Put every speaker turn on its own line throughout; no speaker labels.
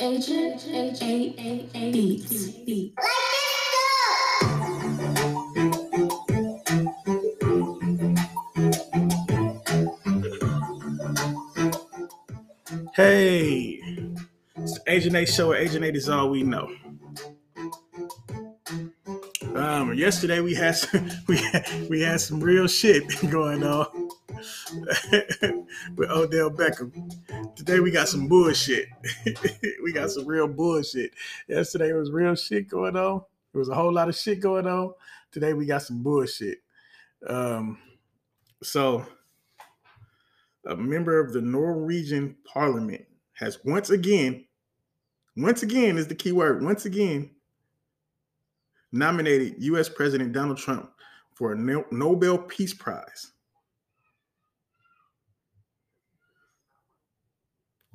Agent A A A A.
Hey, it's the Agent A show. Agent A is all we know. Um, yesterday we had some, we we had some real shit going on with Odell Beckham. Today we got some bullshit. we got some real bullshit. Yesterday was real shit going on. There was a whole lot of shit going on. Today we got some bullshit. Um, so a member of the Norwegian Parliament has once again, once again is the key word, once again nominated U.S. President Donald Trump for a Nobel Peace Prize.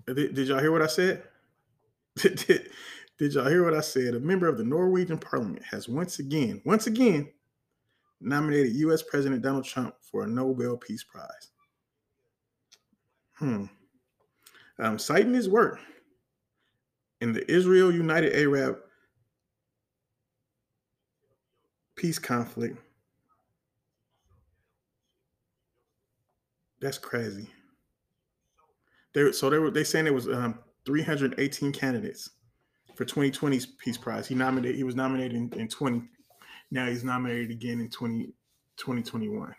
Did, did y'all hear what I said? did, did y'all hear what I said? A member of the Norwegian Parliament has once again, once again, nominated U.S. President Donald Trump for a Nobel Peace Prize. Hmm. Um, citing his work in the Israel United Arab peace conflict. That's crazy. They so they were they saying it was um, 318 candidates for 2020's Peace Prize. He nominated he was nominated in, in 20. Now he's nominated again in 20 2021.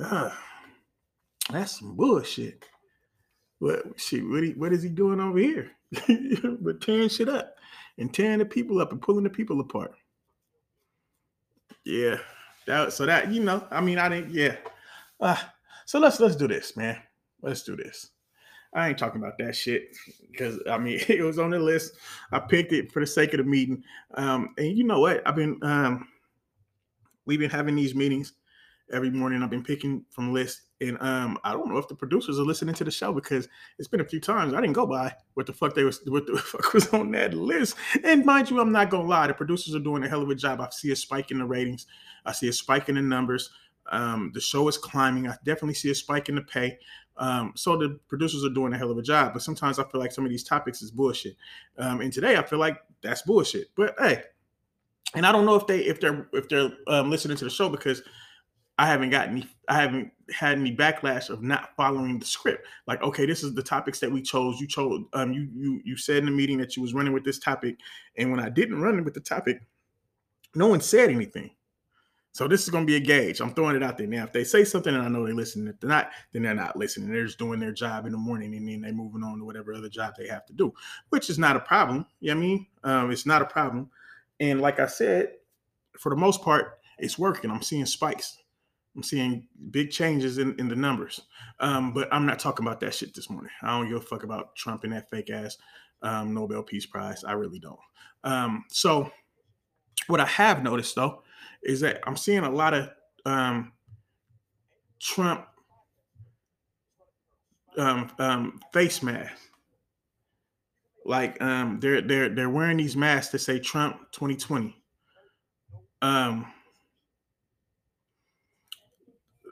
Ah, that's some bullshit. What shit? What, he, what is he doing over here? but tearing shit up and tearing the people up and pulling the people apart. Yeah, that so that you know, I mean, I didn't. Yeah, uh, so let's let's do this, man. Let's do this. I ain't talking about that shit because I mean it was on the list. I picked it for the sake of the meeting. Um, and you know what? I've been um, we've been having these meetings every morning. I've been picking from lists, and um, I don't know if the producers are listening to the show because it's been a few times I didn't go by what the fuck they was what the fuck was on that list. And mind you, I'm not gonna lie, the producers are doing a hell of a job. I see a spike in the ratings. I see a spike in the numbers. Um, the show is climbing. I definitely see a spike in the pay. Um, so the producers are doing a hell of a job. But sometimes I feel like some of these topics is bullshit. Um, and today I feel like that's bullshit. But hey, and I don't know if they if they're if they're um, listening to the show because I haven't gotten any, I haven't had any backlash of not following the script. Like, okay, this is the topics that we chose. You chose, um, you you you said in the meeting that you was running with this topic, and when I didn't run with the topic, no one said anything. So this is going to be a gauge. I'm throwing it out there now. If they say something and I know they listen, if they're not, then they're not listening. They're just doing their job in the morning and then they're moving on to whatever other job they have to do, which is not a problem. You know what I mean? Um, it's not a problem. And like I said, for the most part, it's working. I'm seeing spikes. I'm seeing big changes in, in the numbers. Um, but I'm not talking about that shit this morning. I don't give a fuck about Trump and that fake ass um, Nobel Peace Prize. I really don't. Um, so what I have noticed though is that I'm seeing a lot of um, Trump um, um, face masks. Like um, they're they're they're wearing these masks that say Trump 2020. Um,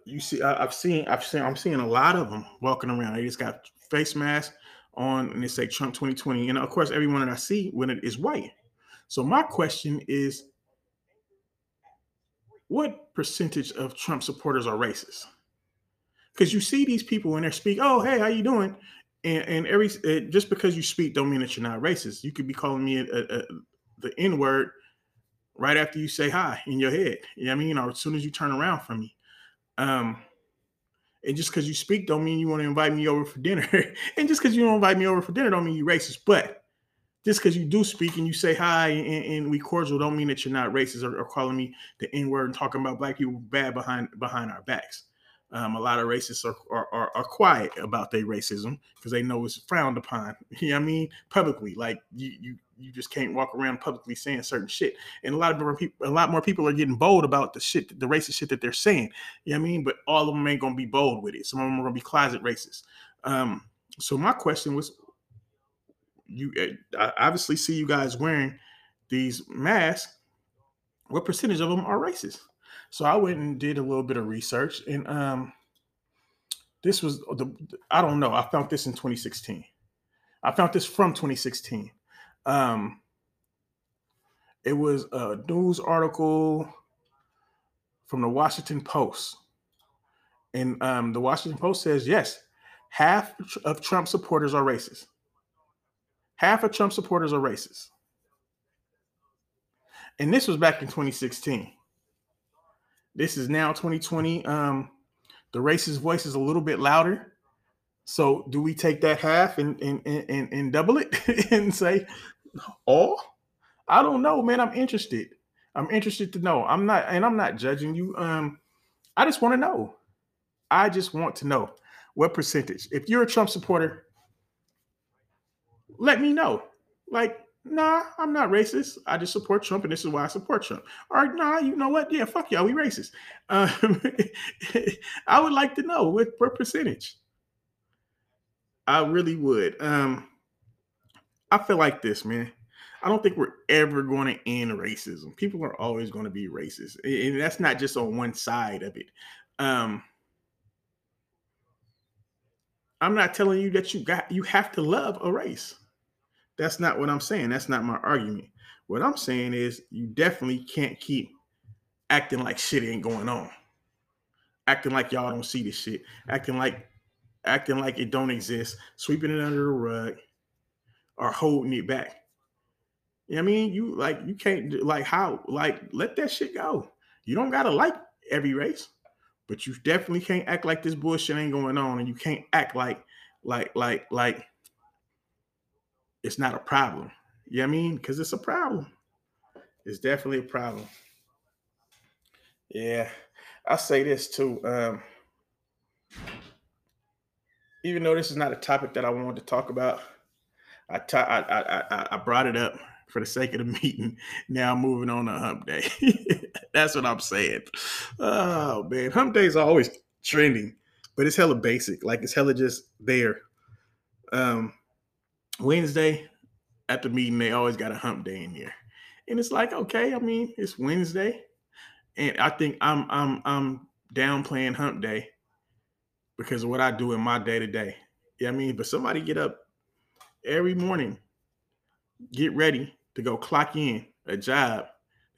you see, I, have seen, I've seen, I'm seeing a lot of them walking around. They just got face masks on, and they say Trump 2020. And of course, everyone that I see when it is white. So my question is, what percentage of Trump supporters are racist? Because you see these people when they speak, oh hey, how you doing? And and every just because you speak don't mean that you're not racist. You could be calling me a, a, a, the N word right after you say hi in your head. You know what I mean? Or as soon as you turn around from me. Um, and just because you speak don't mean you want to invite me over for dinner. and just because you don't invite me over for dinner don't mean you racist. But just because you do speak and you say hi and, and, we cordial don't mean that you're not racist or, or calling me the N word and talking about black people bad behind behind our backs. Um, a lot of racists are, are, are, are quiet about their racism because they know it's frowned upon. You know what I mean? Publicly, like you, you you just can't walk around publicly saying certain shit. And a lot of more people, a lot more people are getting bold about the shit, the racist shit that they're saying. You know what I mean? But all of them ain't gonna be bold with it. Some of them are gonna be closet racist. Um, so my question was, you eh, I obviously see you guys wearing these masks. What percentage of them are racist? So I went and did a little bit of research, and um, this was the I don't know. I found this in 2016. I found this from 2016. Um, it was a news article from the Washington Post. And um, the Washington Post says, yes, half of Trump supporters are racist. Half of Trump supporters are racist. And this was back in 2016. This is now 2020. Um, the racist voice is a little bit louder. So do we take that half and and and, and double it and say all? I don't know, man. I'm interested. I'm interested to know. I'm not, and I'm not judging you. Um, I just want to know. I just want to know what percentage. If you're a Trump supporter, let me know. Like, nah, I'm not racist. I just support Trump, and this is why I support Trump. Or nah, you know what? Yeah, fuck y'all, we racist. Um, I would like to know what, percentage. I really would. Um, I feel like this, man. I don't think we're ever going to end racism. People are always going to be racist, and that's not just on one side of it. Um, I'm not telling you that you got you have to love a race. That's not what I'm saying. That's not my argument. What I'm saying is you definitely can't keep acting like shit ain't going on. Acting like y'all don't see this shit. Acting like acting like it don't exist, sweeping it under the rug, or holding it back. You know what I mean? You like you can't like how like let that shit go. You don't gotta like every race, but you definitely can't act like this bullshit ain't going on, and you can't act like like like like it's not a problem. You know what I mean? Because it's a problem. It's definitely a problem. Yeah, I say this too. Um, even though this is not a topic that I wanted to talk about, I, t- I, I, I, I brought it up for the sake of the meeting. Now moving on to hump day. That's what I'm saying. Oh man, hump day is always trending, but it's hella basic. Like it's hella just there. Um, Wednesday at the meeting, they always got a hump day in here, and it's like okay. I mean, it's Wednesday, and I think I'm I'm I'm downplaying hump day because of what I do in my day to day. Yeah, I mean, but somebody get up every morning, get ready to go clock in a job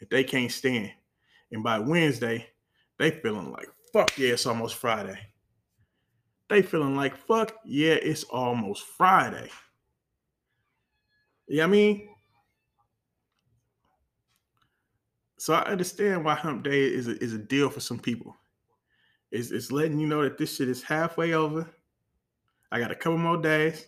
that they can't stand, and by Wednesday, they feeling like fuck yeah, it's almost Friday. They feeling like fuck yeah, it's almost Friday. Mean, so I understand why Hump Day is a, is a deal for some people. It's, it's letting you know that this shit is halfway over. I got a couple more days.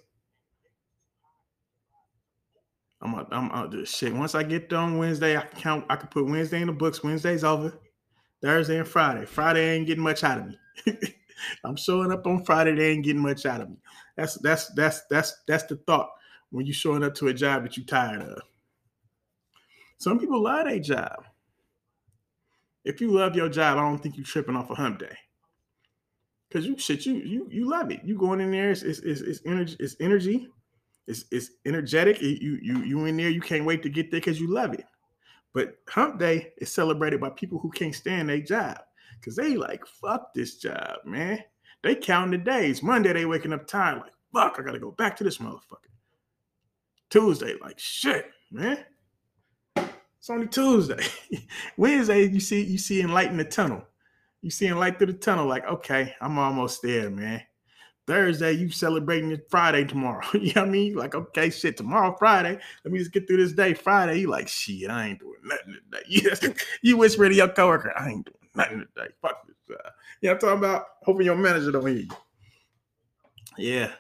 I'm out, I'm out this shit. Once I get done Wednesday, I can count. I can put Wednesday in the books. Wednesday's over. Thursday and Friday. Friday ain't getting much out of me. I'm showing up on Friday. They ain't getting much out of me. That's that's that's that's that's the thought when you showing up to a job that you're tired of. Some people love their job. If you love your job, I don't think you tripping off a hump day. Cause you shit, you you you love it. You going in there, it's it's, it's, it's energy, it's energy, it's it's energetic. You you you in there, you can't wait to get there because you love it. But hump day is celebrated by people who can't stand their job. Cause they like, fuck this job, man. They counting the days. Monday they waking up tired, like, fuck, I gotta go back to this motherfucker. Tuesday, like shit, man. It's only Tuesday. Wednesday, you see, you see light in the tunnel you seeing light through the tunnel, like, okay, I'm almost there, man. Thursday, you celebrating it Friday tomorrow. you know what I mean? Like, okay, shit, tomorrow, Friday. Let me just get through this day. Friday, you like, shit, I ain't doing nothing today. You, you whisper to your coworker, I ain't doing nothing today. Fuck this. Uh, you know I'm talking about? Hoping your manager don't hear you. Yeah.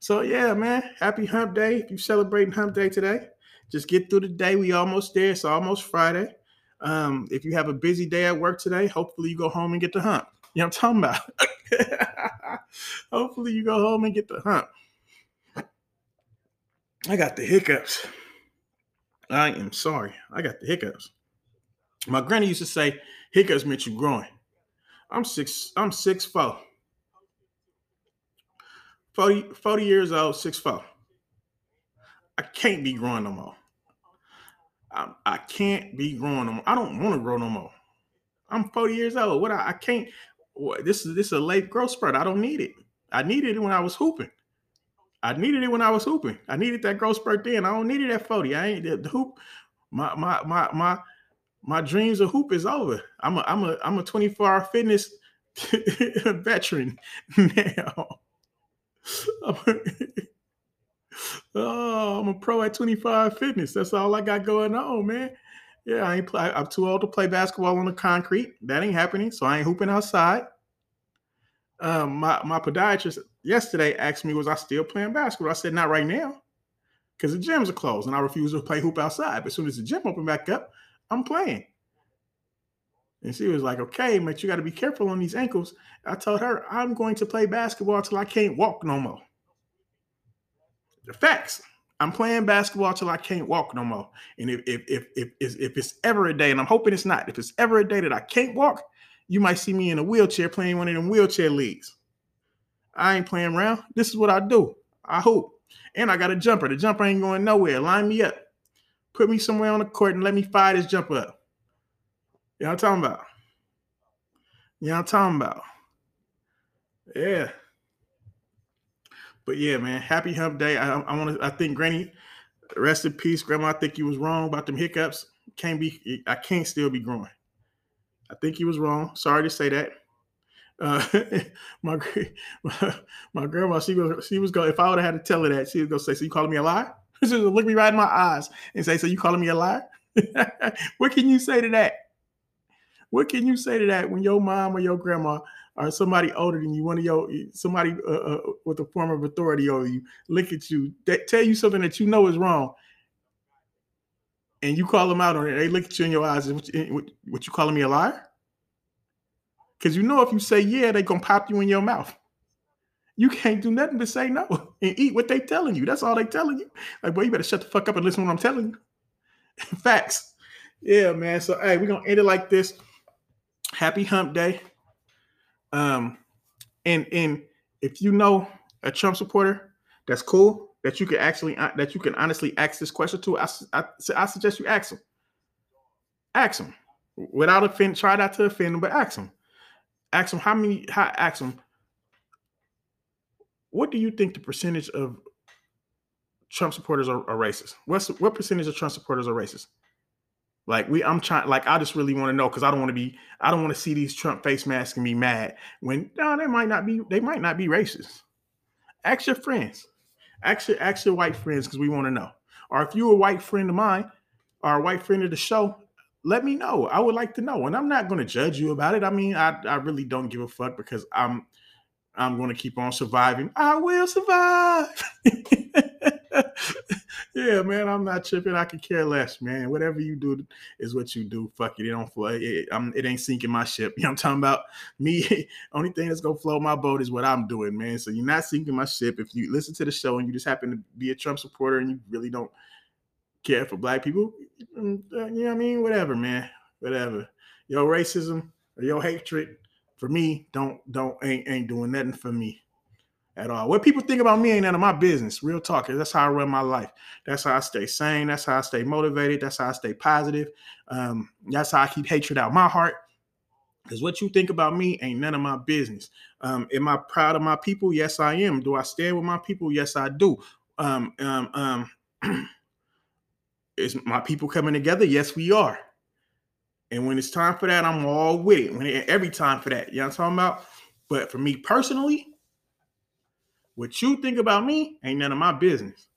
So yeah, man. Happy hump day. If you're celebrating hump day today, just get through the day. We almost there. It's almost Friday. Um, if you have a busy day at work today, hopefully you go home and get the hump. You know what I'm talking about? hopefully you go home and get the hump. I got the hiccups. I am sorry. I got the hiccups. My granny used to say hiccups meant you growing. I'm six, I'm six four. 40, 40 years old, six four. I can't be growing no more. I, I can't be growing no more. I don't want to grow no more. I'm 40 years old. What I, I can't. This is this is a late growth spurt. I don't need it. I needed it when I was hooping. I needed it when I was hooping. I needed that growth spurt then. I don't need it at 40. I ain't the hoop. My my my my my dreams of hoop is over. I'm a I'm a I'm a 24 hour fitness veteran now. I'm a, oh, I'm a pro at 25 fitness. That's all I got going on, man. Yeah, I ain't play, I'm too old to play basketball on the concrete. That ain't happening. So I ain't hooping outside. Um, my my podiatrist yesterday asked me, was I still playing basketball? I said, not right now, because the gyms are closed, and I refuse to play hoop outside. But as soon as the gym open back up, I'm playing. And she was like, okay, but you got to be careful on these ankles. I told her, I'm going to play basketball till I can't walk no more. The facts. I'm playing basketball till I can't walk no more. And if if if if, if it's ever a day, and I'm hoping it's not, if it's ever a day that I can't walk, you might see me in a wheelchair playing one of them wheelchair leagues. I ain't playing around. This is what I do. I hoop. And I got a jumper. The jumper ain't going nowhere. Line me up. Put me somewhere on the court and let me fire this jumper up. Know talking about? Y'all talking about? Yeah. But yeah, man, happy hump day. I, I want to, I think Granny, rest in peace, Grandma. I think you was wrong about them hiccups. Can't be, I can't still be growing. I think you was wrong. Sorry to say that. Uh, my, my my grandma, she was she was going. If I would have had to tell her that, she was gonna say, "So you calling me a liar?" she would look me right in my eyes and say, "So you calling me a liar?" what can you say to that? What can you say to that when your mom or your grandma or somebody older than you, one of your somebody uh, uh, with a form of authority over you, look at you, tell you something that you know is wrong, and you call them out on it? They look at you in your eyes. What, what, what you calling me a liar? Because you know if you say yeah, they gonna pop you in your mouth. You can't do nothing but say no and eat what they telling you. That's all they telling you. Like, boy, you better shut the fuck up and listen to what I'm telling you. Facts. Yeah, man. So hey, we're gonna end it like this. Happy hump day. Um, and and if you know a Trump supporter, that's cool. That you can actually uh, that you can honestly ask this question to. I, I, I suggest you ask them. Ask them without offend. Try not to offend them, but ask them ask them how many how ask them what do you think the percentage of Trump supporters are, are racist? What's what percentage of Trump supporters are racist? Like we, I'm trying. Like I just really want to know because I don't want to be. I don't want to see these Trump face masks and be mad when no, they might not be. They might not be racist. Ask your friends. Ask your ask your white friends because we want to know. Or if you're a white friend of mine or a white friend of the show, let me know. I would like to know. And I'm not going to judge you about it. I mean, I, I really don't give a fuck because I'm I'm going to keep on surviving. I will survive. yeah, man, I'm not tripping. I could care less, man. Whatever you do is what you do. Fuck it. It don't flow. It, I'm, it ain't sinking my ship. You know what I'm talking about? Me, only thing that's gonna float my boat is what I'm doing, man. So you're not sinking my ship. If you listen to the show and you just happen to be a Trump supporter and you really don't care for black people. Mm, uh, you know what I mean? Whatever, man. Whatever. Your racism or your hatred for me don't don't ain't ain't doing nothing for me at all. What people think about me ain't none of my business. Real talk. That's how I run my life. That's how I stay sane. That's how I stay motivated. That's how I stay positive. Um, that's how I keep hatred out my heart. Because what you think about me ain't none of my business. Um, am I proud of my people? Yes, I am. Do I stand with my people? Yes, I do. Um, um, um Is my people coming together? Yes, we are. And when it's time for that, I'm all with it. When it, every time for that, you know what I'm talking about. But for me personally, what you think about me ain't none of my business.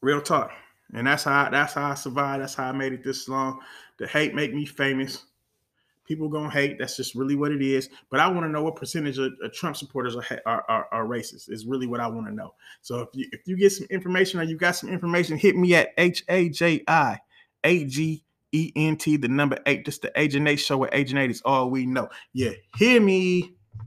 Real talk. And that's how that's how I survived. That's how I made it this long. The hate make me famous. People gonna hate. That's just really what it is. But I want to know what percentage of, of Trump supporters are, are, are, are racist. Is really what I want to know. So if you if you get some information or you got some information, hit me at H A J I A G E N T, the number eight. Just the Agent Eight show with Agent Eight is all we know. Yeah, hear me.